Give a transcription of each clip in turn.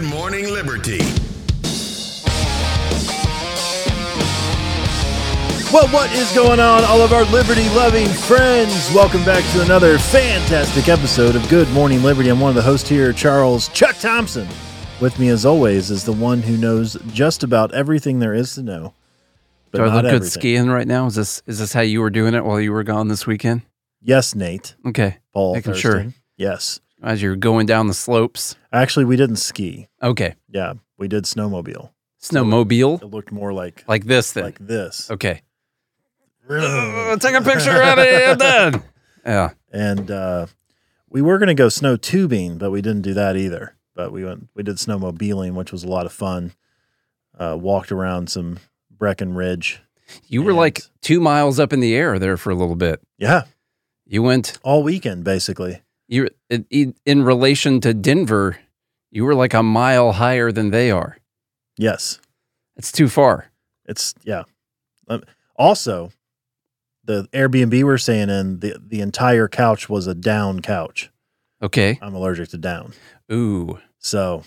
Good, Good Morning Liberty. Well, what is going on, all of our liberty loving friends? Welcome back to another fantastic episode of Good Morning Liberty. I'm one of the hosts here, Charles Chuck Thompson. With me, as always, is the one who knows just about everything there is to know. But Do I not look good everything. skiing right now? Is this is this how you were doing it while you were gone this weekend? Yes, Nate. Okay, Paul Making Thurston. sure. Yes. As you're going down the slopes. Actually, we didn't ski. Okay, Yeah, we did snowmobile. snowmobile It looked more like like this then. like this. okay, Uh, take a picture of it then. Yeah, and uh, we were going to go snow tubing, but we didn't do that either. But we went, we did snowmobiling, which was a lot of fun. Uh, walked around some Breckenridge. you were like two miles up in the air there for a little bit. Yeah, You went all weekend basically. You in, relation to Denver. You were like a mile higher than they are. Yes, It's too far. it's yeah. Um, also, the Airbnb we we're staying in, the the entire couch was a down couch. Okay. I'm allergic to down, Ooh. so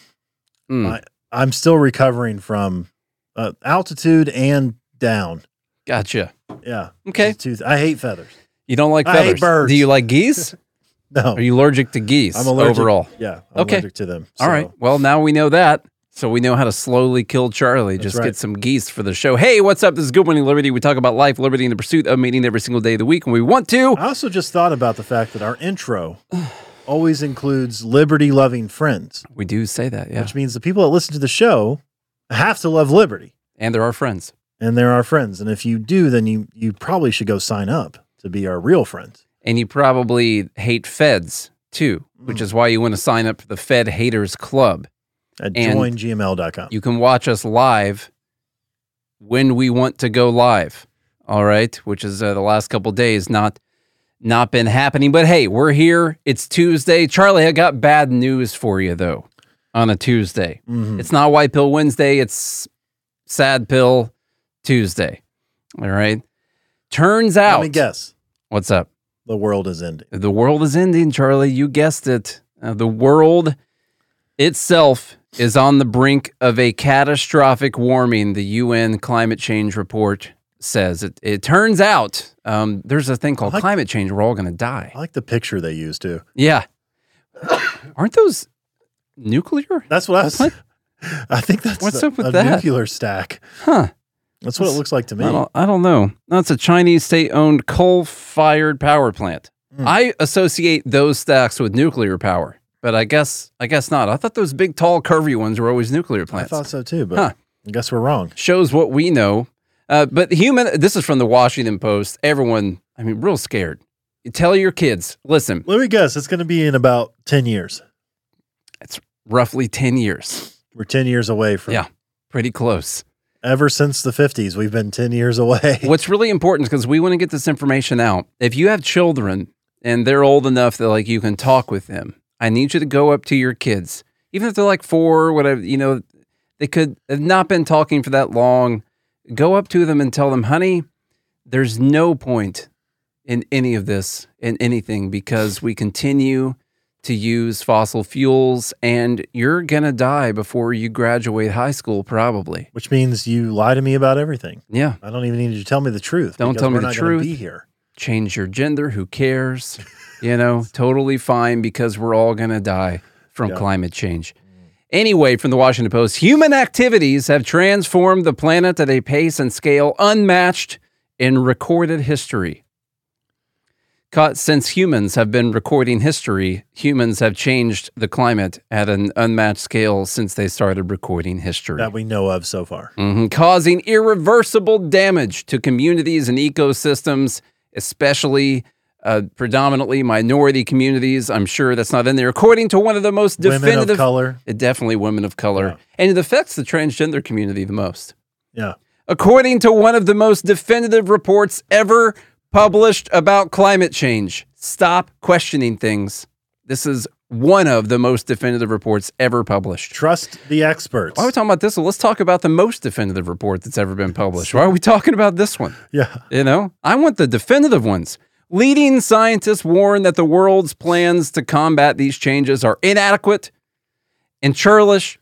Mm, I, I'm still recovering from uh, altitude and down. gotcha. Yeah. Okay. I hate feathers. You don't like I hate feathers. birds. Do you like geese? No. Are you allergic to geese I'm allergic. overall? Yeah. I'm Okay. allergic to them. All right. Well, now we know that. So we know how to slowly kill Charlie. That's Just right. get some geese for the show. Hey, what's up? This is Good Morning Liberty. We talk about life, liberty, and the pursuit of meaning every single day of the week when we want to. I also just thought about the fact that our intro always includes liberty loving friends, We do say that, yeah. which means the people that listen to the show have to love liberty And they're our friends. and they're our friends. And if you do, then you, you probably should go sign up to be our real friends. And you probably hate feds too, which Mm. is why you want to sign up for the Fed Haters Club. At And joingml.com. You can watch us live when we want to go live. All right, which is uh, the last couple days not not been happening, but hey, we're here. It's Tuesday. Charlie, I got bad news for you though. On a Tuesday, Mhm. it's not White Pill Wednesday. It's Sad Pill Tuesday. All right. Turns out, Let me guess. what's up? The world is ending. The world is ending, Charlie. You guessed it. Uh, the world itself is on the brink of a catastrophic warming, the UN climate change report says. It, it turns out um, there's a thing called like- climate change. We're all going to die. I like the picture they use too. Yeah. Aren't those nuclear? That's what I was. What? I think that's What's up with a that? nuclear stack. Huh. That's what it looks like to me. I don't, I don't know. That's a Chinese state owned coal fired power plant. Hmm. I associate those stacks with nuclear power, but I guess I guess not. I thought those big, tall, curvy ones were always nuclear plants. I thought so too, but Huh. I guess we're wrong. Shows what we know. Uh, but human, this is from the Washington Post. Everyone, I mean, real scared. You tell your kids, listen, Let me guess. It's going to be in about 10 years. It's roughly 10 years. We're 10 years away from. Yeah. Pretty close. Ever since the 50s, we've been 10 years away. What's really important is because we want to get this information out. If you have children and they're old enough that like you can talk with them, I need you to go up to your kids, even if they're like four whatever, you know, they could have not been talking for that long. Go up to them and tell them, honey, there's no point in any of this, in anything, because we continue to use fossil fuels and you're going to die before you graduate high school, probably. Which means you lie to me about everything. Yeah. I don't even need you to tell me the truth. Don't tell me the not truth. Be here. change your gender. Who cares? You know, totally fine because we're all going to die from Yeah. climate change. Anyway, from the Washington Post, human activities have transformed the planet at a pace and scale unmatched in recorded history. Since humans have been recording history, humans have changed the climate at an unmatched scale since they started recording history. that we know of so far. Mhm, causing irreversible damage to communities and ecosystems, especially uh, predominantly minority communities. I'm sure that's not in there. According to one of the most Women definitive, of color. It definitely women of color, Yeah. and it affects the transgender community the most. Yeah. According to one of the most definitive reports ever published about climate change, stop questioning things. This is one of the most definitive reports ever published. Trust the experts. Why are we talking about this one? Let's talk about the most definitive report that's ever been published. Why are we talking about this one? yeah. You know, I want the definitive ones. Leading scientists warn that the world's plans to combat these changes are inadequate and churlish,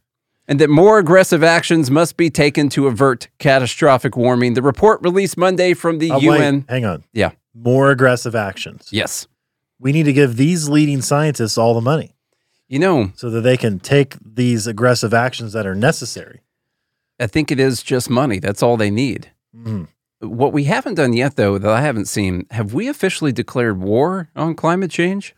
and that more aggressive actions must be taken to avert catastrophic warming. The report released Monday from the Oh, wait, UN. hang on. Yeah. More aggressive actions. Yes. We need to give these leading scientists all the money You know, so that they can take these aggressive actions that are necessary. I think it is just money. That's all they need. Mhm. What we haven't done yet, though, that I haven't seen, have we officially declared war on climate change?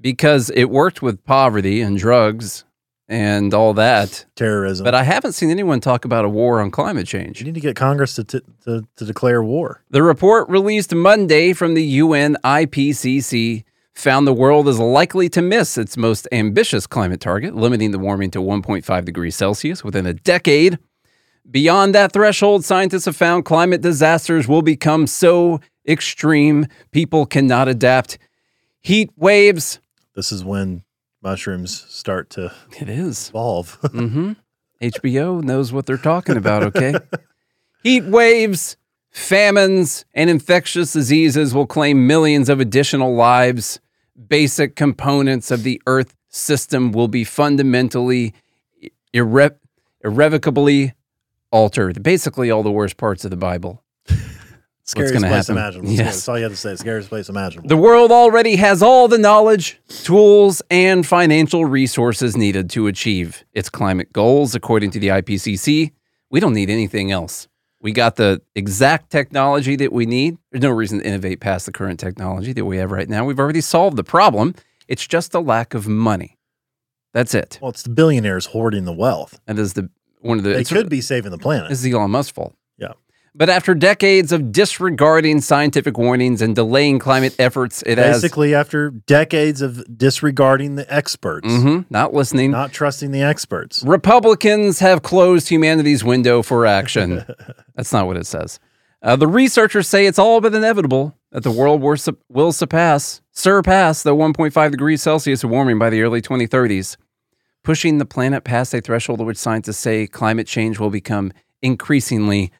Because it worked with poverty and drugs and all that. Terrorism. But I haven't seen anyone talk about a war on climate change. you need to get Congress to, t- to, to declare war. The report released Monday from the UN IPCC found the world is likely to miss its most ambitious climate target, limiting the warming to 1.5 degrees Celsius within a decade. Beyond that threshold, scientists have found climate disasters will become so extreme people cannot adapt. Heat waves. This is when mushrooms start to It is. evolve. Mm-hmm. HBO knows what they're talking about, okay? Heat waves, famines, and infectious diseases will claim millions of additional lives. Basic components of the Earth system will be fundamentally, irre- irrevocably altered. Basically, all the worst parts of the Bible. Scariest place happen? imaginable. Yes. That's all you have to say. Scariest place imaginable. The world already has all the knowledge, tools, and financial resources needed to achieve its climate goals, according to the IPCC. We don't need anything else. We got the exact technology that we need. There's no reason to innovate past the current technology that we have right now. We've already solved the problem. It's just a lack of money. That's it. well, it's the billionaires hoarding the wealth. and That is the one of the. They it's- could be saving the planet. This is Elon Musk's fault. But after decades of disregarding scientific warnings and delaying climate efforts, it has Basically, after decades of disregarding the experts, Mhm, not listening. not trusting the experts. Republicans have closed humanity's window for action. That's not what it says. Uh, the researchers say it's all but inevitable that the world war su- will surpass surpass the 1.5 degrees Celsius warming by the early 2030s, pushing the planet past a threshold at which scientists say climate change will become increasingly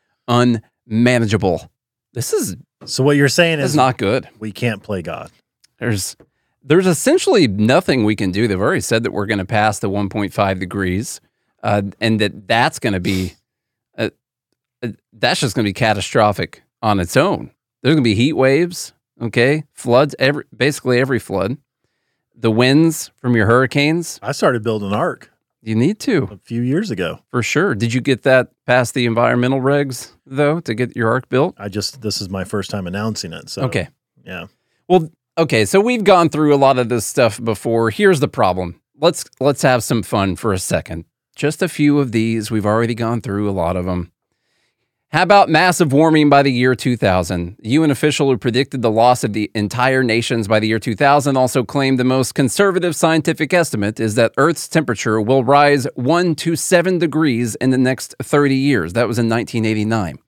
unmanageable. This is, So what you're saying is is not good. we can't play God. There's there's essentially nothing we can do. They've already said that we're going to pass the 1.5 degrees, uh, and that that's going to be uh, uh, that's just going to be catastrophic on its own. There's going to be heat waves, okay, floods, every basically every flood, the winds from your hurricanes. I started building an ark You need to a few years ago. for sure. Did you get that past the environmental regs though to get your ark built? I just this is my first time announcing it. So Okay. yeah. Well, okay, so we've gone through a lot of this stuff before. Here's the problem. Let's let's have some fun for a second. Just a few of these. We've already gone through a lot of them. How about massive warming by the year 2000? The UN official who predicted the loss of the entire nations by the year 2000 also claimed the most conservative scientific estimate is that Earth's temperature will rise 1 to 7 degrees in the next 30 years. That was in 1989.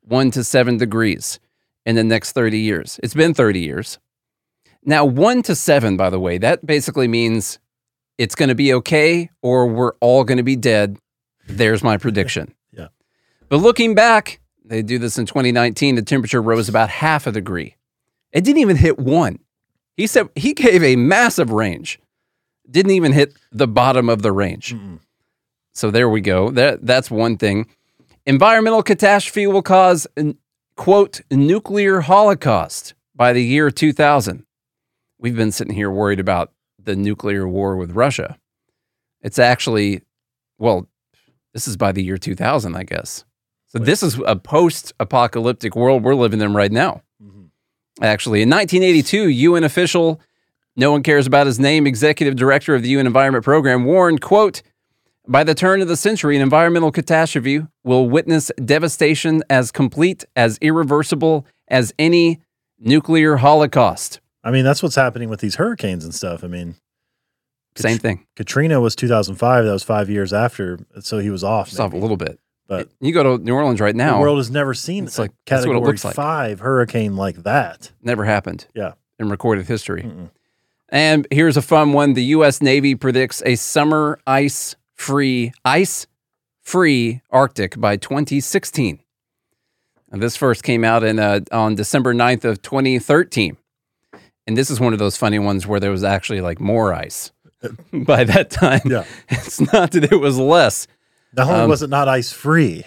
1 to 7 degrees in the next 30 years. It's been 30 years. Now, 1 to 7, by the way, that basically means it's going to be okay or we're all going to be dead. There's my prediction. But looking back, they do this in 2019, the temperature rose about half a degree. It didn't even hit 1. He said he gave a massive range. Didn't even hit the bottom of the range. Mm-mm. So there we go. That that's one thing. Environmental catastrophe will cause quote nuclear holocaust by the year 2000. We've been sitting here worried about the nuclear war with Russia. It's actually, well, this is by the year 2000, I guess. So this is a post-apocalyptic world we're living in right now. Mm-hmm. Actually, in 1982, UN official, no one cares about his name, executive director of the UN Environment Program, warned, quote, by the turn of the century, an environmental catastrophe will witness devastation as complete, as irreversible as any nuclear holocaust. I mean, that's what's happening with these hurricanes and stuff. I mean, Same thing. Katrina was 2005. That was five years after, so he was off. Just off a little bit. But You go to New Orleans right now, the world has never seen It's a like- that's what it category looks like. five hurricane like that. never happened Yeah. in recorded history. Mm-mm. And here's a fun one. The U.S. Navy predicts a summer ice free, ice free Arctic by 2016. And this first came out in uh, on December 9th of 2013. And this is one of those funny ones where there was actually like more ice by that time. Yeah. It's not that it was less. Not only Um, was it not ice free,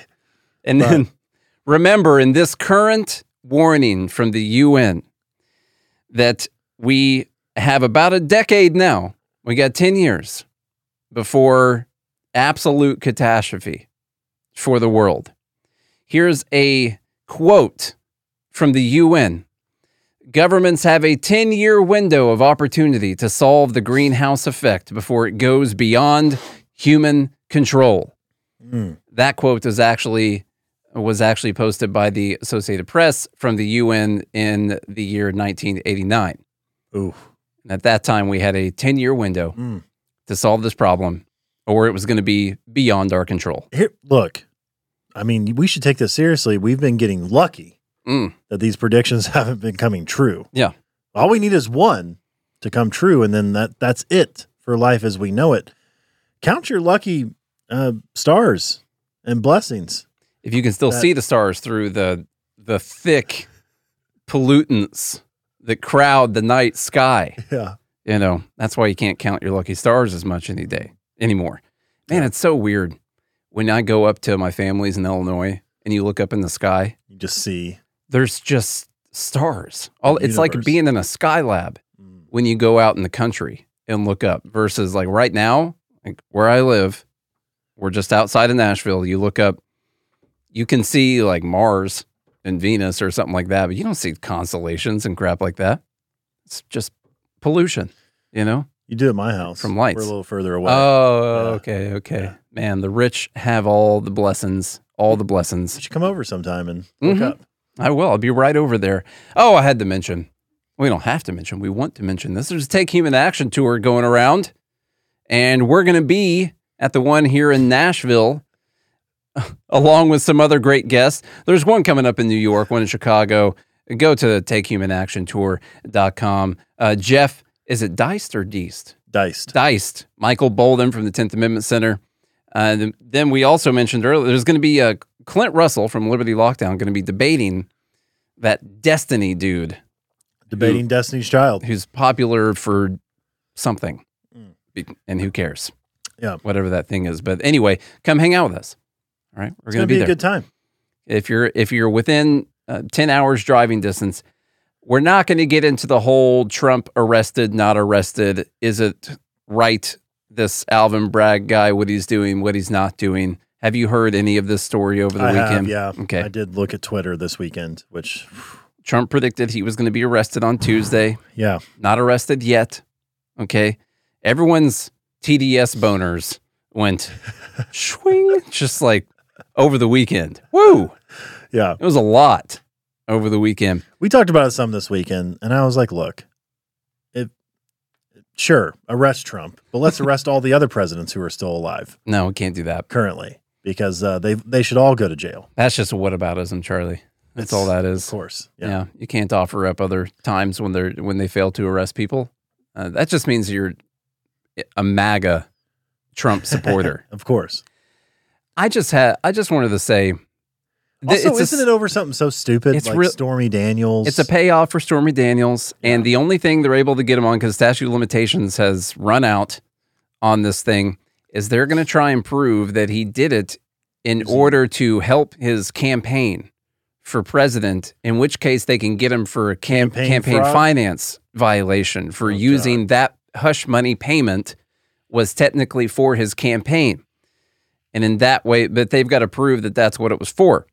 And then remember in this current warning from the UN that we have about a decade now, we got 10 years before absolute catastrophe for the world. Here's a quote from the UN. Governments have a 10 year window of opportunity to solve the greenhouse effect before it goes beyond human control Mm. that quote is actually was actually posted by the Associated Press from the UN in the year 1989. ooh, And at that time, we had a 10 year window Mm. to solve this problem, or it was going to be beyond our control. Here, look, I mean, we should take this seriously. We've been getting lucky Mm. that these predictions haven't been coming true. Yeah. All we need is one to come true, and then that that's it for life as we know it. Count your lucky uh, stars and blessings. If you can still That- see the stars through the the thick pollutants that crowd the night sky, Yeah. you know that's why you can't count your lucky stars as much any day anymore. Man, it's so weird when I go up to my family's in Illinois and you look up in the sky. You just see. there's just stars. All it's like being in a sky lab when you go out in the country and look up versus like right now, like where I live, we're just outside of Nashville. You look up, you can see like Mars and Venus or something like that, but you don't see constellations and crap like that. It's just pollution, you know? You do at my house From lights. We're a little further away. Oh, Yeah. okay, okay. Yeah. Man, the rich have all the blessings, all the blessings. you should come over sometime and look Mhm. up. I will. I'll be right over there. Oh, I had to mention. We don't have to mention. We want to mention this. There's a Take Human Action tour going around, and we're going to be at the one here in Nashville, along with some other great guests. There's one coming up in New York, one in Chicago. Go to takehumanaction.tour.com. Uh, Jeff, is it Deist or Deist? Diced. Diced. Michael Boldin from the 10th Amendment Center. Uh, then we also mentioned earlier there's going to be uh, Clint Russell from Liberty Lockdown going to be debating that Destiny dude Debating Destiny's Child. who's popular for something. Mm. And who cares? Yeah. Whatever that thing is. But anyway, come hang out with us. All right. We're It's going to be, be a good time. if you're if you're within uh, 10 hours driving distance we're not going to get into the whole trump arrested not arrested is it right this alvin bragg guy what he's doing what he's not doing have you heard any of this story over the I weekend have, yeah. okay I did look at Twitter this weekend, which, trump predicted he was going to be arrested on tuesday yeah, not arrested yet okay everyone's tds boners went swing just like over the weekend woo yeah. it was a lot over the weekend We talked about it some this weekend, and I was like, look, if sure, arrest Trump, but let's arrest all the other presidents who are still alive No, we can't do that. currently because uh, they they should all go to jail. That's just a whataboutism, Charlie. That's all that is. Of course. Yeah. Yeah. you can't offer up other times when they're when they fail to arrest people. Uh, that just means you're a MAGA Trump supporter. Of course. I just had. I just wanted to say, Also, it's isn't it over something so stupid it's like real- Stormy Daniels? It's a payoff for Stormy Daniels, and the only thing they're able to get him on because statute of limitations has run out on this thing is they're going to try and prove that he did it in order to help his campaign for president. In which case, they can get him for a cam- Campaign campaign fraud? finance violation for Oh, using that hush money payment was technically for his campaign. And in that way, but they've got to prove that that's what it was for.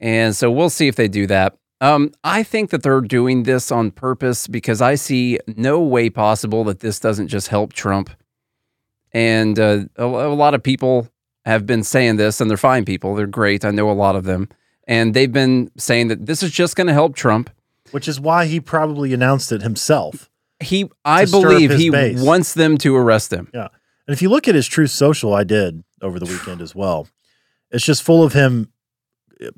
And so we'll see if they do that. Um, I think that they're doing this on purpose because I see no way possible that this doesn't just help Trump. And uh, a, a lot of people have been saying this, and they're fine people. They're great. I know a lot of them. And they've been saying that this is just going to help Trump. Which is why he probably announced it himself. He, I believe he base. wants them to arrest him. Yeah. And if you look at his Truth Social, I did over the weekend as well. It's just full of him,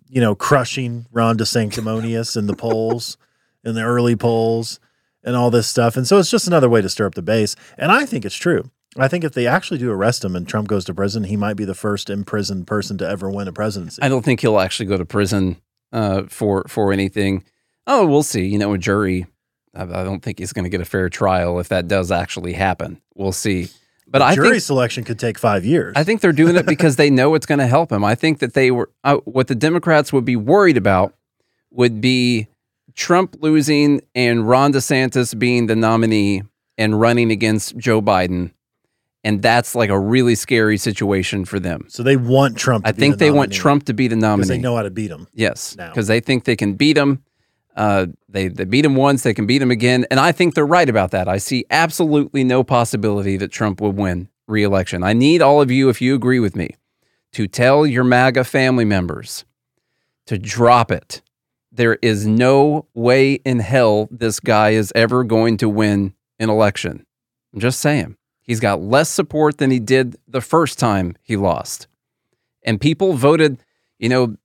you know, crushing Ron DeSanctimonious in the polls, in the early polls, and all this stuff. And so it's just another way to stir up the base. And I think it's true. I think if they actually do arrest him and Trump goes to prison, he might be the first imprisoned person to ever win a presidency. I don't think he'll actually go to prison uh, for for anything. Oh, we'll see. You know, a jury. I, I don't think he's going to get a fair trial if that does actually happen. We'll see. But I Jury think selection could take five years. I think they're doing it because they know it's going to help him. I think that they were uh, what the Democrats would be worried about would be Trump losing and Ron DeSantis being the nominee and running against Joe Biden. And that's like a really scary situation for them. so they want Trump. To I think the they want Trump to be the nominee. because nominee. they know how to beat him. Yes, now. because they think they can beat him. Uh, they they beat him once, they can beat him again, and I think they're right about that. I see absolutely no possibility that Trump would win re-election. I need all of you, if you agree with me, to tell your MAGA family members to drop it. There is no way in hell this guy is ever going to win an election. I'm just saying. He's got less support than he did the first time he lost. And people voted, you know,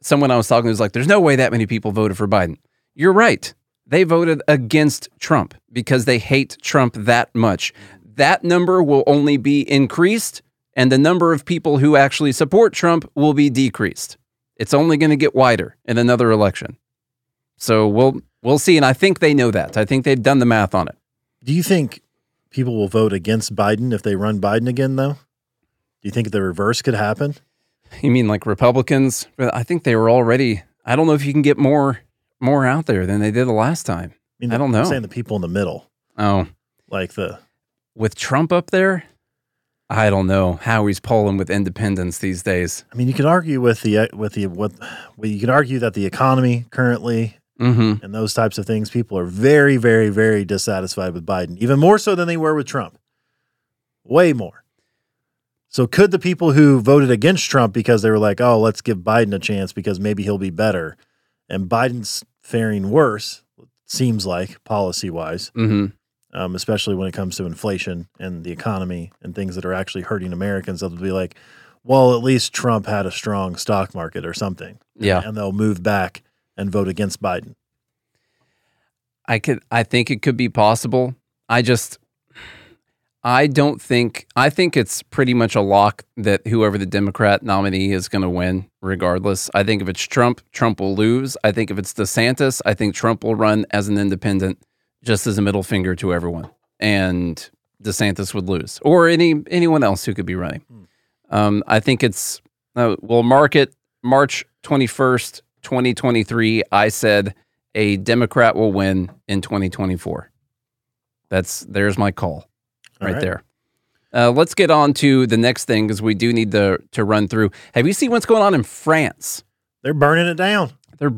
someone I was talking to was like, there's no way that many people voted for Biden. You're right. They voted against Trump because they hate Trump that much. That number will only be increased, and the number of people who actually support Trump will be decreased. It's only going to get wider in another election. So we'll we'll see. And I think they know that. I think they've done the math on it. Do you think people will vote against Biden if they run Biden again, though? Do you think the reverse could happen? You mean like Republicans? I think they were already. I don't know if you can get more more out there than they did the last time. mean, I don't know. I'm saying the people in the middle, Oh, like the with Trump up there, I don't know how he's polling with independents these days. I mean, you could argue with the with the what well, you could argue that the economy currently Mm-hmm. and those types of things, people are very, very, very dissatisfied with Biden, even more so than they were with Trump. Way more. So, could the people who voted against Trump because they were like, "Oh, let's give Biden a chance because maybe he'll be better," and Biden's faring worse, seems like policy wise, Mm-hmm. um, especially when it comes to inflation and the economy and things that are actually hurting Americans, they'll be like, well, at least Trump had a strong stock market or something. Yeah. And they'll move back and vote against Biden. I could I think it could be possible. I just I don't think I think it's pretty much a lock that whoever the Democrat nominee is going to win regardless. I think if it's Trump, Trump will lose. I think if it's DeSantis, I think Trump will run as an independent just as a middle finger to everyone and DeSantis would lose or any anyone else who could be running. Um, I think it's uh, we'll mark it March 21st, 2023. I said a Democrat will win in 2024. That's there's my call All right, right. there. Uh, let's get on to the next thing because we do need to to run through. Have you seen what's going on in France? They're burning it down. They're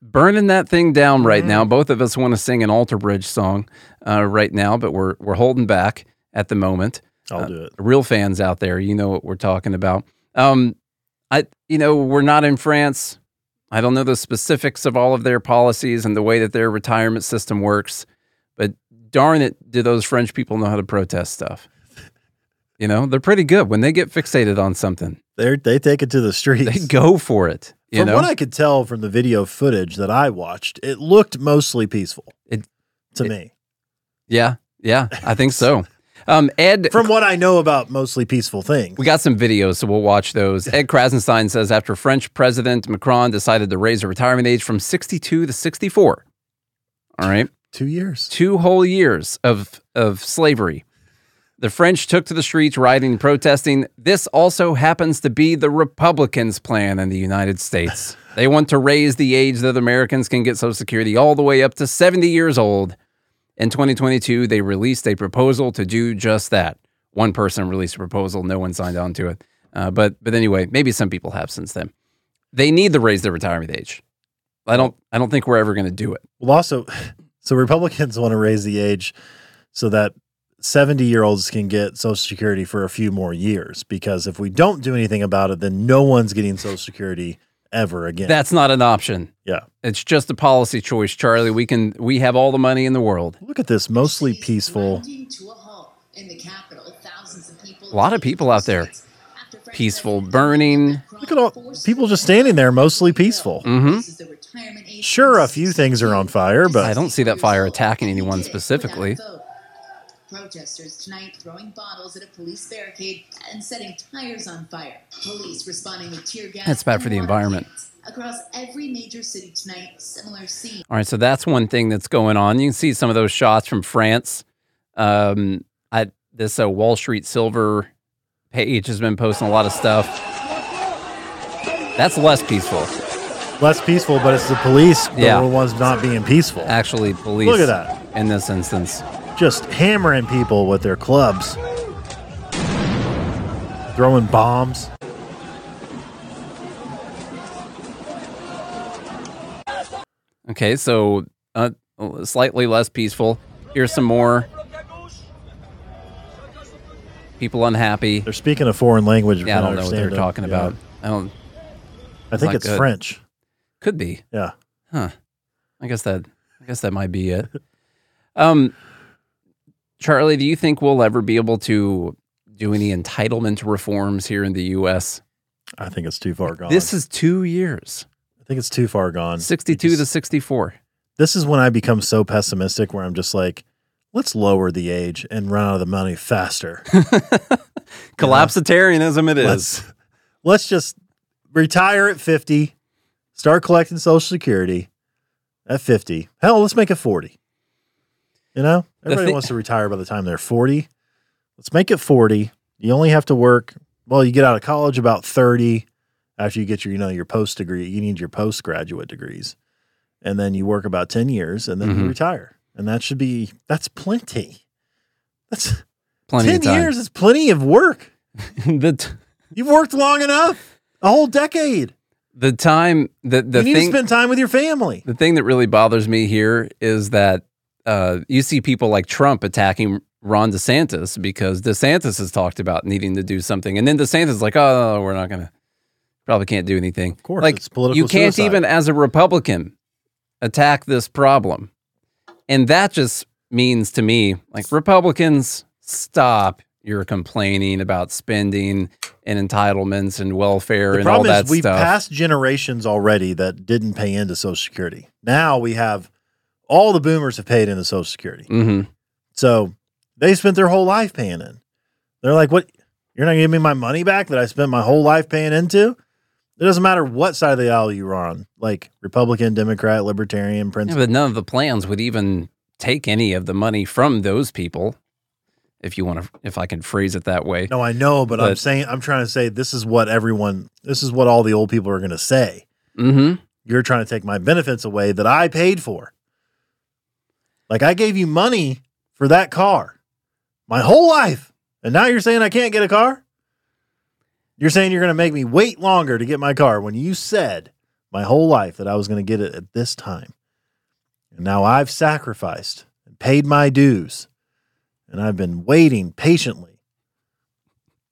burning that thing down right Mm-hmm. now. Both of us want to sing an Alter Bridge song uh, right now, but we're we're holding back at the moment. I'll Uh, do it. Real fans out there, you know what we're talking about. Um, I, you know, we're not in France. I don't know the specifics of all of their policies and the way that their retirement system works, darn it, do those French people know how to protest stuff? You know, they're pretty good when they get fixated on something. They they take it to the streets. They go for it. From know, what I could tell from the video footage that I watched, it looked mostly peaceful. It- to it- me, yeah, yeah, I think so. Um, Ed, from what I know about mostly peaceful things. We got some videos, so we'll watch those. Ed Krasenstein says after French President Macron decided to raise the retirement age from 62 to 64. All right. Two years. Two whole years of, of slavery. The French took to the streets, rioting and protesting. This also happens to be the Republicans' plan in the United States. They want to raise the age that Americans can get Social Security all the way up to 70 years old. In 2022, they released a proposal to do just that one person released a proposal, no one signed on to it. Uh, but but anyway, maybe some people have since then. They need to raise their retirement age. I don't I don't think we're ever going to do it. Well, also, so Republicans want to raise the age so that 70 year olds can get Social Security for a few more years. Because if we don't do anything about it, then no one's getting Social Security ever again. That's not an option. yeah. It's just a policy choice, Charlie. We can we have all the money in the world. Look at this, mostly peaceful. A lot of people out there. Peaceful burning. Look at all people just standing there, mostly peaceful. Mm-hmm. Sure, a few things are on fire, but I don't see that fire attacking anyone specifically. Protesters tonight throwing bottles at a police barricade and setting tires on fire. Police responding with tear gas. That's bad for the environment. Across every major city tonight, similar scenes. All right, so that's one thing that's going on. You can see some of those shots from France. Um, I this uh, Wall Street Silver page has been posting a lot of stuff. That's less peaceful. Less peaceful. But it's the police that Yeah. were the ones not being peaceful. Actually, police. Look at that. In this instance, Just hammering people with their clubs, throwing bombs. okay, so uh, slightly less peaceful. Here's some more people unhappy. They're speaking a foreign language. Yeah, I don't know what they're it. talking Yeah. about. I don't. I think it's good. French. Could be. Yeah. Huh. I guess that I guess that might be it. Um Charlie, do you think we'll ever be able to do any entitlement reforms here in the US? I think it's too far gone. This is 2 years. I think it's too far gone. 62 to 64. This is when I become so pessimistic where I'm just like, let's lower the age and run out of the money faster. Collapsitarianism it is. let's let's just retire at 50, start collecting social security at 50. Hell, let's make it 40. You know? Everybody thi- wants to retire by the time they're 40. Let's make it 40. You only have to work well, you get out of college about 30 after you get your, you know, your post degree. You need your postgraduate degrees. And then you work about 10 years and then you Mhm. retire. And that should be that's plenty. That's Plenty 10 of time. years is plenty of work. the t- You've worked long enough. A whole decade. The time that the you need thing to spend time with your family. the thing that really bothers me here is that uh, you see people like Trump attacking Ron DeSantis because DeSantis has talked about needing to do something, and then DeSantis is like, "Oh, we're not gonna, probably can't do anything." Of course, like it's political you can't suicide. even, as a Republican, attack this problem, and that just means to me, like Republicans, stop your complaining about spending and entitlements and welfare The and all problem that is we've stuff. passed generations already that didn't pay into Social Security. Now we have all the boomers have paid into Social Security. hmm So they spent their whole life paying in. They're like, what? You're not giving me my money back that I spent my whole life paying into? It doesn't matter what side of the aisle you are on, like Republican, Democrat, Libertarian, Yeah, Prince. but none of the plans would even take any of the money from those people, if you want to, if I can phrase it that way. no, I know, but, I'm saying, I'm trying to say this is what everyone, this is what all the old people are going to say. Mm-hmm. You're trying to take my benefits away that I paid for. Like I gave you money for that car my whole life. And now you're saying I can't get a car? You're saying you're going to make me wait longer to get my car when you said my whole life that I was going to get it at this time. And now I've sacrificed and paid my dues. And I've been waiting patiently.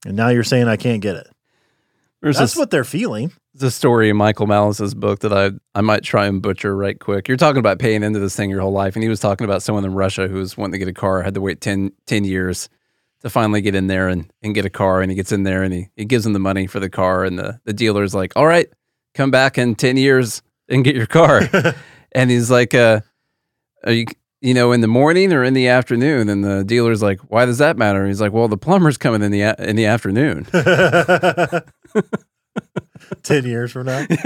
And now you're saying I can't get it. There's That's this, what they're feeling. there's a story in Michael Malice's book that I I might try and butcher right quick. You're talking about paying into this thing your whole life, and he was talking about someone in Russia who was wanting to get a car, had to wait 10, 10 years to finally get in there and, and get a car, and he gets in there and he, he gives him the money for the car, and the, the dealer's like, all right, come back in 10 years and get your car. and he's like, uh, are you, you know, in the morning or in the afternoon? And the dealer's like, why does that matter? he's like, well, the plumber's coming in the, a- in the afternoon. 10 years from now.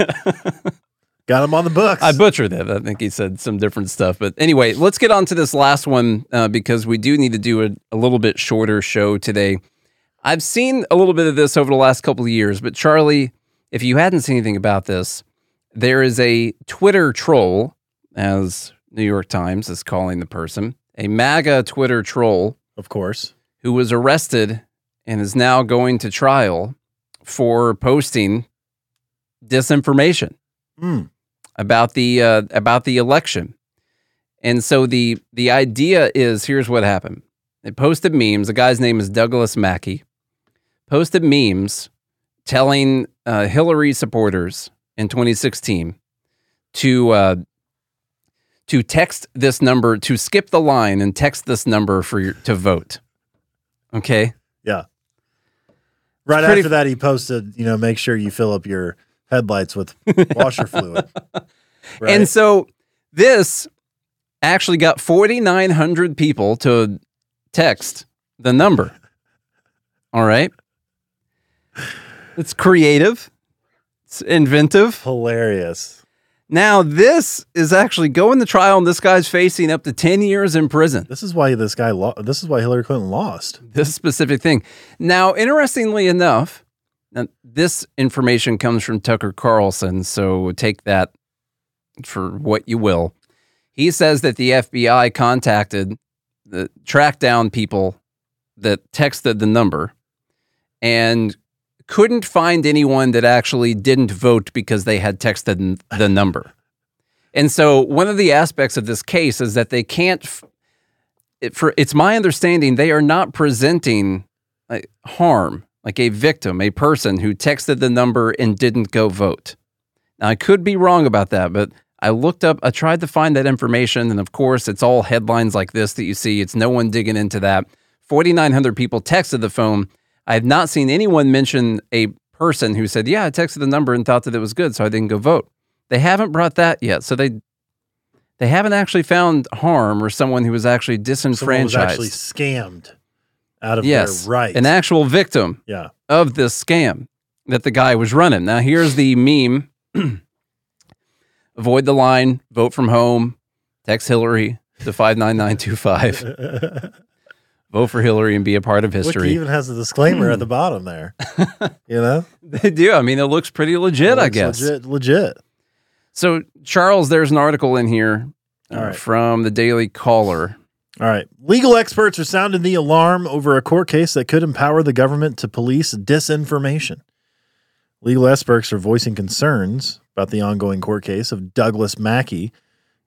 Got him on the books. I butchered it. I think he said some different stuff. But anyway, let's get on to this last one uh, because we do need to do a, a little bit shorter show today. I've seen a little bit of this over the last couple of years, but Charlie, if you hadn't seen anything about this, there is a Twitter troll, as New York Times is calling the person, a MAGA Twitter troll of course. who was arrested and is now going to trial for posting disinformation Mm. about the uh, about the election. And so the the idea is here's what happened. They posted memes. The guy's name is Douglass Mackey. Posted memes telling uh, Hillary supporters in 2016 to uh, to text this number to skip the line and text this number for your, to vote. Okay. Yeah. Right pretty- after that, he posted, you know, make sure you fill up your headlights with washer fluid. Right? And so this actually got 4,900 people to text the number. All right. It's creative, it's inventive. hilarious. Now, this is actually going to trial, and this guy's facing up to 10 years in prison. This is why this guy. Lo- this is why Hillary Clinton lost. This specific thing. Now, interestingly enough, now, this information comes from Tucker Carlson, so take that for what you will. He says that the FBI contacted, the, tracked down people that texted the number and couldn't find anyone that actually didn't vote because they had texted the number. And so, one of the aspects of this case is that they can't it, for it's my understanding they are not presenting like, harm like a victim a person who texted the number and didn't go vote. Now i could be wrong about that but i looked up i tried to find that information and of course it's all headlines like this that you see. It's no one digging into that. 4900 people texted the phone i have not seen anyone mention a person who said yeah i texted the number and thought that it was good so i didn't go vote they haven't brought that yet so they they haven't actually found harm or someone who was actually Someone disenfranchised. was actually scammed out of yes, their rights. an actual victim yeah. of this scam that the guy was running. Now, here's the meme: avoid the line, vote from home, text Hillary to five nine nine two five. Vote for Hillary and be a part of history. he even has a disclaimer at the bottom there. You know, they do. I mean, it looks pretty legit, I Looks guess. legit. Legit. So, Charles, there's an article in here uh, All right. from the Daily Caller. All right. Legal experts are sounding the alarm over a court case that could empower the government to police disinformation. Legal experts are voicing concerns about the ongoing court case of Douglass Mackey.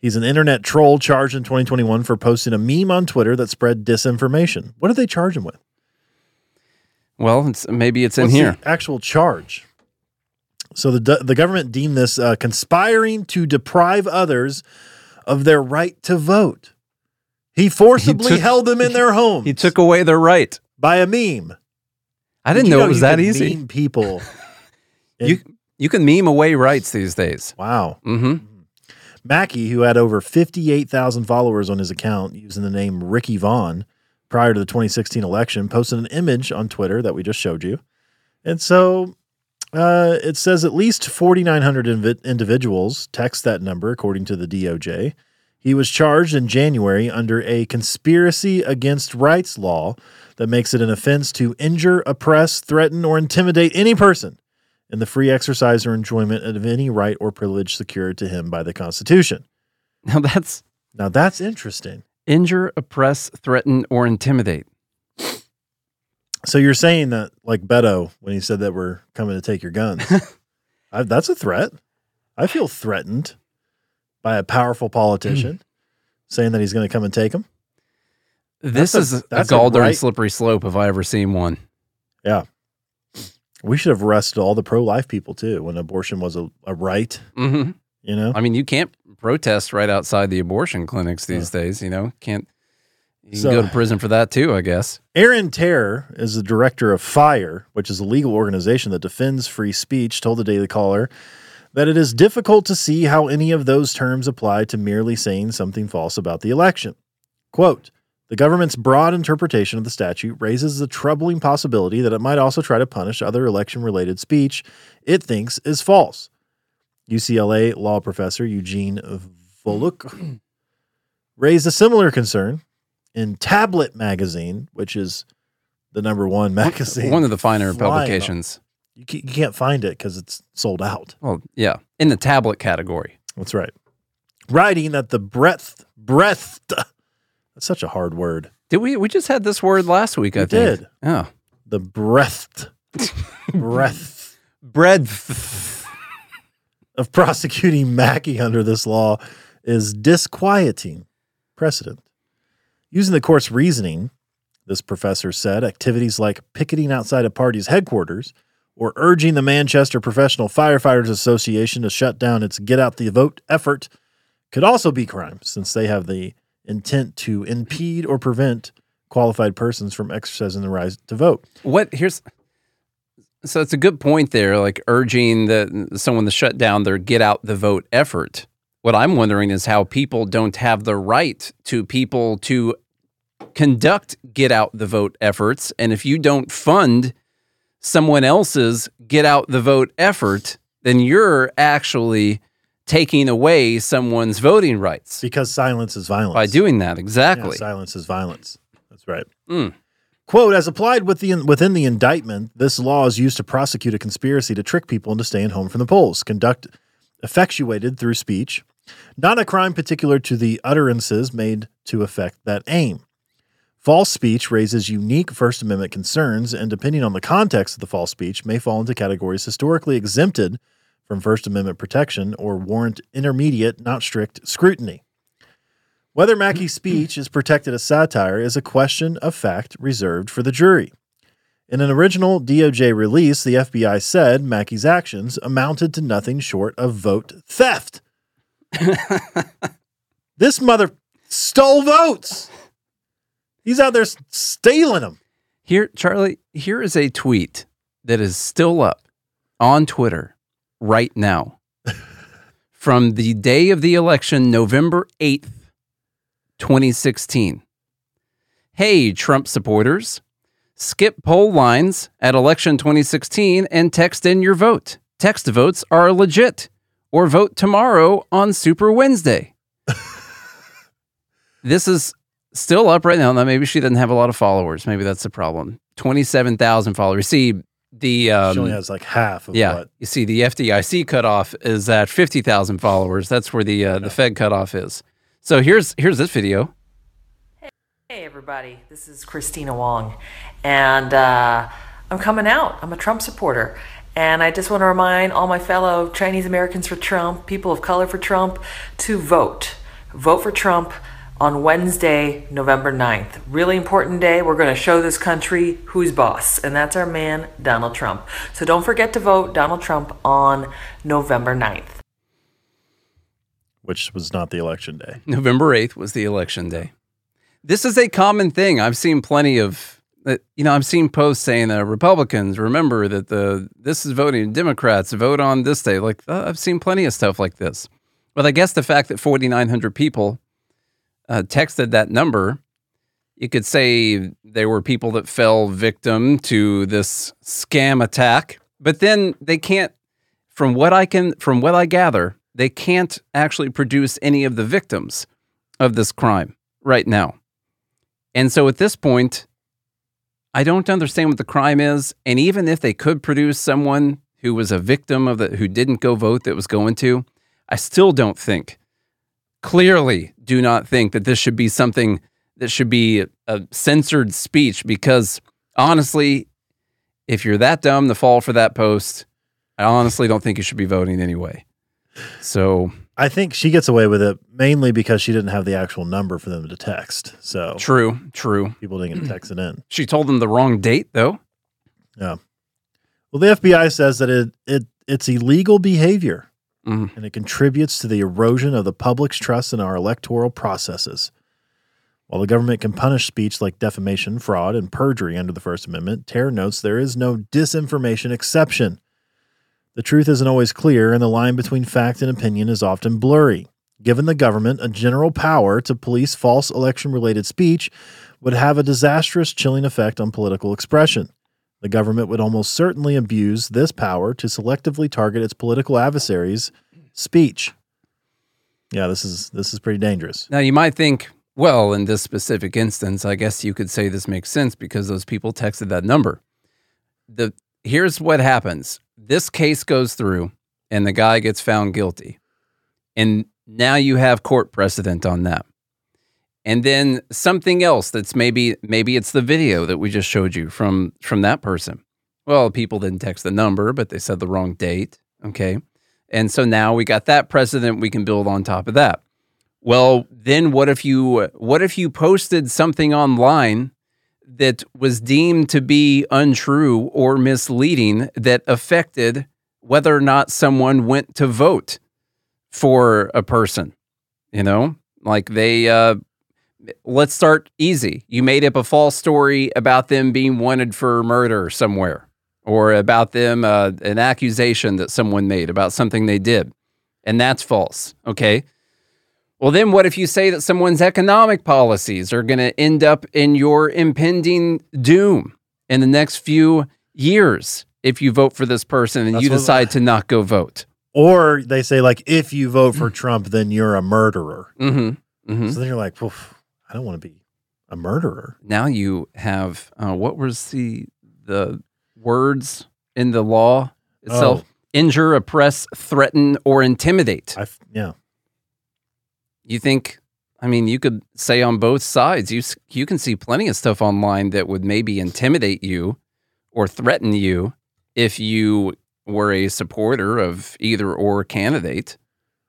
He's an internet troll charged in 2021 for posting a meme on Twitter that spread disinformation. What did they charge him with? Well, it's, maybe it's in What's here. the actual charge? So the the government deemed this uh, conspiring to deprive others of their right to vote. He forcibly took- held them in their homes. He took away their right. by a meme. I Did didn't you know it was that easy. Meme people. You you can meme away rights these days. wow. hmm Mackey, who had over 58,000 followers on his account using the name Ricky Vaughn prior to the 2016 election, posted an image on Twitter that we just showed you. And so uh, it says at least 4,900 invi- individuals text that number, according to the DOJ. He was charged in January under a conspiracy against rights law that makes it an offense to injure, oppress, threaten, or intimidate any person in the free exercise or enjoyment of any right or privilege secured to him by the Constitution. Now that's Now that's interesting. injure, oppress, threaten, or intimidate. So you're saying that, like Beto, when he said that we're coming to take your guns, I, that's a threat. I feel threatened by a powerful politician saying that he's going to come and take them. This a- is a, that's a golden right- slippery slope if I ever seen one. Yeah. We should have arrested all the pro life people too when abortion was a, a right, hmm you know? I mean, you can't protest right outside the abortion clinics these days. You know, can't. You can So- go to prison for that too, I guess. Aaron Terr is the director of FIRE, which is a legal organization that defends free speech, told the Daily Caller that it is difficult to see how any of those terms apply to merely saying something false about the election. Quote, the government's broad interpretation of the statute raises the troubling possibility that it might also try to punish other election related speech it thinks is false. UCLA law professor Eugene Volokh raised a similar concern in Tablet Magazine, which is the number one magazine. One of the finer up. publications. You, you can't find it because it's sold out. Well, yeah, in the tablet category. That's right. Writing that the breadth, breadth, that's such a hard word. Did we? We just had this word last week. I We did. Oh, The breadth, breadth bread. of prosecuting Mackey under this law is disquieting precedent. Using the court's reasoning, this professor said activities like picketing outside a party's headquarters or urging the Manchester Professional Firefighters Association to shut down its Get Out the Vote effort could also be crimes since they have the intent to impede or prevent qualified persons from exercising the right to vote. What here's so it's a good point there, like urging that someone to shut down their get out the vote effort. What I'm wondering is how people don't have the right to people to conduct get out the vote efforts. And if you don't fund someone else's get out the vote effort, then you're actually taking away someone's voting rights Because silence is violence. by doing that. Yeah, Exactly. silence is violence. That's right. Mm. Quote, as applied with the, within the indictment, this law is used to prosecute a conspiracy to trick people into staying home from the polls, conduct effectuated through speech, not a crime particular to the utterances made to effect that aim. False speech raises unique First Amendment concerns, and depending on the context of the false speech, may fall into categories historically exempted from First Amendment protection or warrant intermediate, not strict scrutiny. Whether Mackey's speech is protected as satire is a question of fact reserved for the jury. In an original DOJ release, the FBI said Mackey's actions amounted to nothing short of vote theft. this mother stole votes. He's out there stealing them. Here, Charlie, here is a tweet that is still up on Twitter right now from the day of the election, November 8th, 2016. Hey, Trump supporters, skip poll lines at election 2016 and text in your vote. Text votes are legit, or vote tomorrow on Super Wednesday. this is still up right now. Now, maybe she doesn't have a lot of followers. Maybe that's the problem. 27,000 followers. See, the. Um, she only has like half of yeah, what. you see, the FDIC cutoff is at 50,000 followers. That's where the uh, the Fed cutoff is. So here's here's this video. Hey everybody, this is Christina Wong, and uh, I'm coming out. I'm a Trump supporter, and I just want to remind all my fellow Chinese Americans for Trump, people of color for Trump, to vote. Vote for Trump on Wednesday, November 9th. Really important day. We're going to show this country who's boss, and that's our man, Donald Trump. So don't forget to vote Donald Trump on November 9th. which was not the election day. November 8th was the election day. This is a common thing. I've seen plenty of that you know, I've seen posts saying that Republicans remember that the this is voting Democrats vote on this day. Like uh, I've seen plenty of stuff like this. But I guess the fact that 4900 people uh, texted that number, you could say there were people that fell victim to this scam attack, but then they can't from what I can from what I gather, they can't actually produce any of the victims of this crime right now. And so at this point, I don't understand what the crime is. And even if they could produce someone who was a victim of the who didn't go vote that was going to, I still don't think, clearly do not think that this should be something that should be a censored speech because honestly, if you're that dumb to fall for that post, I honestly don't think you should be voting anyway. So I think she gets away with it mainly because she didn't have the actual number for them to text. So true, true. people didn't get texted in. She told them the wrong date though. Yeah. Well, the FBI says that it, it it's illegal behavior Mhm. and it contributes to the erosion of the public's trust in our electoral processes. While the government can punish speech like defamation, fraud, and perjury under the First Amendment, Terra notes there is no disinformation exception. The truth isn't always clear, and the line between fact and opinion is often blurry. Given the government a general power to police false election related speech would have a disastrous chilling effect on political expression. The government would almost certainly abuse this power to selectively target its political adversaries' speech. Yeah, this is this is pretty dangerous. Now you might think, well, in this specific instance, I guess you could say this makes sense because those people texted that number. The here's what happens. This case goes through and the guy gets found guilty. And now you have court precedent on that. And then something else that's maybe maybe it's the video that we just showed you from from that person. Well, people didn't text the number, but they said the wrong date. Okay. And so now we got that precedent we can build on top of that. Well, then what if you what if you posted something online that was deemed to be untrue or misleading that affected whether or not someone went to vote for a person? You know, like they uh let's start easy. You made up a false story about them being wanted for murder somewhere or about them uh, an accusation that someone made about something they did. And that's false. Okay. Well, then what if you say that someone's economic policies are going to end up in your impending doom in the next few years if you vote for this person and That's you decide to not go vote? Or they say like, if you vote for Trump, then you're a murderer. Mm-hmm. Mm-hmm. So then you're like, "Oof, I don't want to be a murderer. now you have uh, what was the the words in the law itself? Oh. Injure, oppress, threaten, or intimidate. I yeah. You think? I mean, you could say on both sides. You you can see plenty of stuff online that would maybe intimidate you or threaten you if you were a supporter of either or candidate.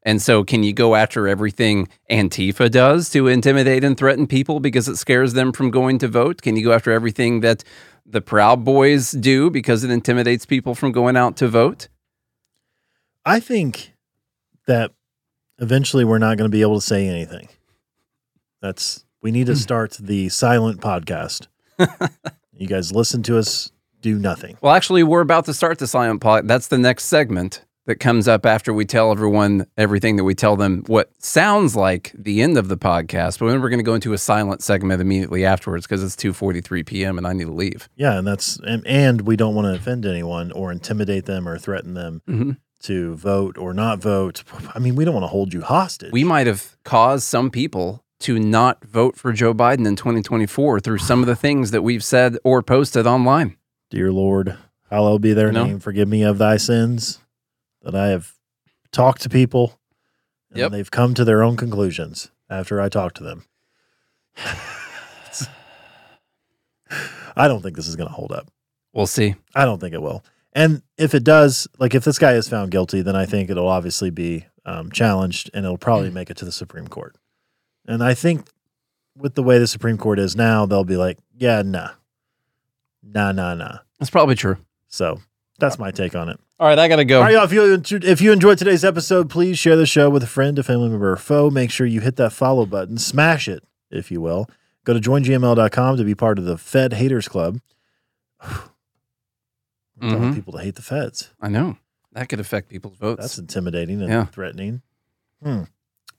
And so, can you go after everything Antifa does to intimidate and threaten people because it scares them from going to vote? Can you go after everything that the Proud Boys do because it intimidates people from going out to vote? I think that eventually we're not going to be able to say anything. That's we need to hmm. start the silent podcast. you guys listen to us do nothing. Well, actually, we're about to start the silent pod. That's the next segment that comes up after we tell everyone everything that we tell them, what sounds like the end of the podcast. But then we're going to go into a silent segment immediately afterwards because it's 2.43 p.m. and I need to leave. Yeah, and that's and, and we don't want to offend anyone or intimidate them or threaten them Mhm. to vote or not vote. I mean, we don't want to hold you hostage. We might have caused some people to not vote for Joe Biden in 2024 through some of the things that we've said or posted online. Dear Lord, hallowed be their No. name. Forgive me of thy sins that I have talked to people and Yep. they've come to their own conclusions after I talked to them. I don't think this is going to hold up. We'll see. I don't think it will. And if it does, like if this guy is found guilty, then I think it'll obviously be um, challenged and it'll probably make it to the Supreme Court. And I think with the way the Supreme Court is now, they'll be like, yeah, nah, nah, nah, nah. That's probably true. So that's my take on it. All right, I got to go. All right, y'all. If you if you enjoyed today's episode, please share the show with a friend, a family member, or foe. Make sure you hit that follow button, smash it, if you will. Go to joingml.com to be part of the Fed Haters Club. Mhm. people to hate the feds. I know. That could affect people's votes. That's intimidating and Yeah. threatening. Hmm.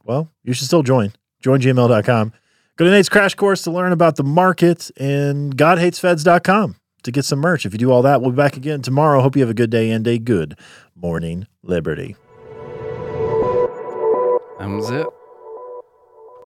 Well, you should still join. JoinGML.com. Go to Nate's Crash Course to learn about the market and GodHatesFeds.com to get some merch. If you do all that, we'll be back again tomorrow. Hope you have a good day and a good morning, Liberty. that was it.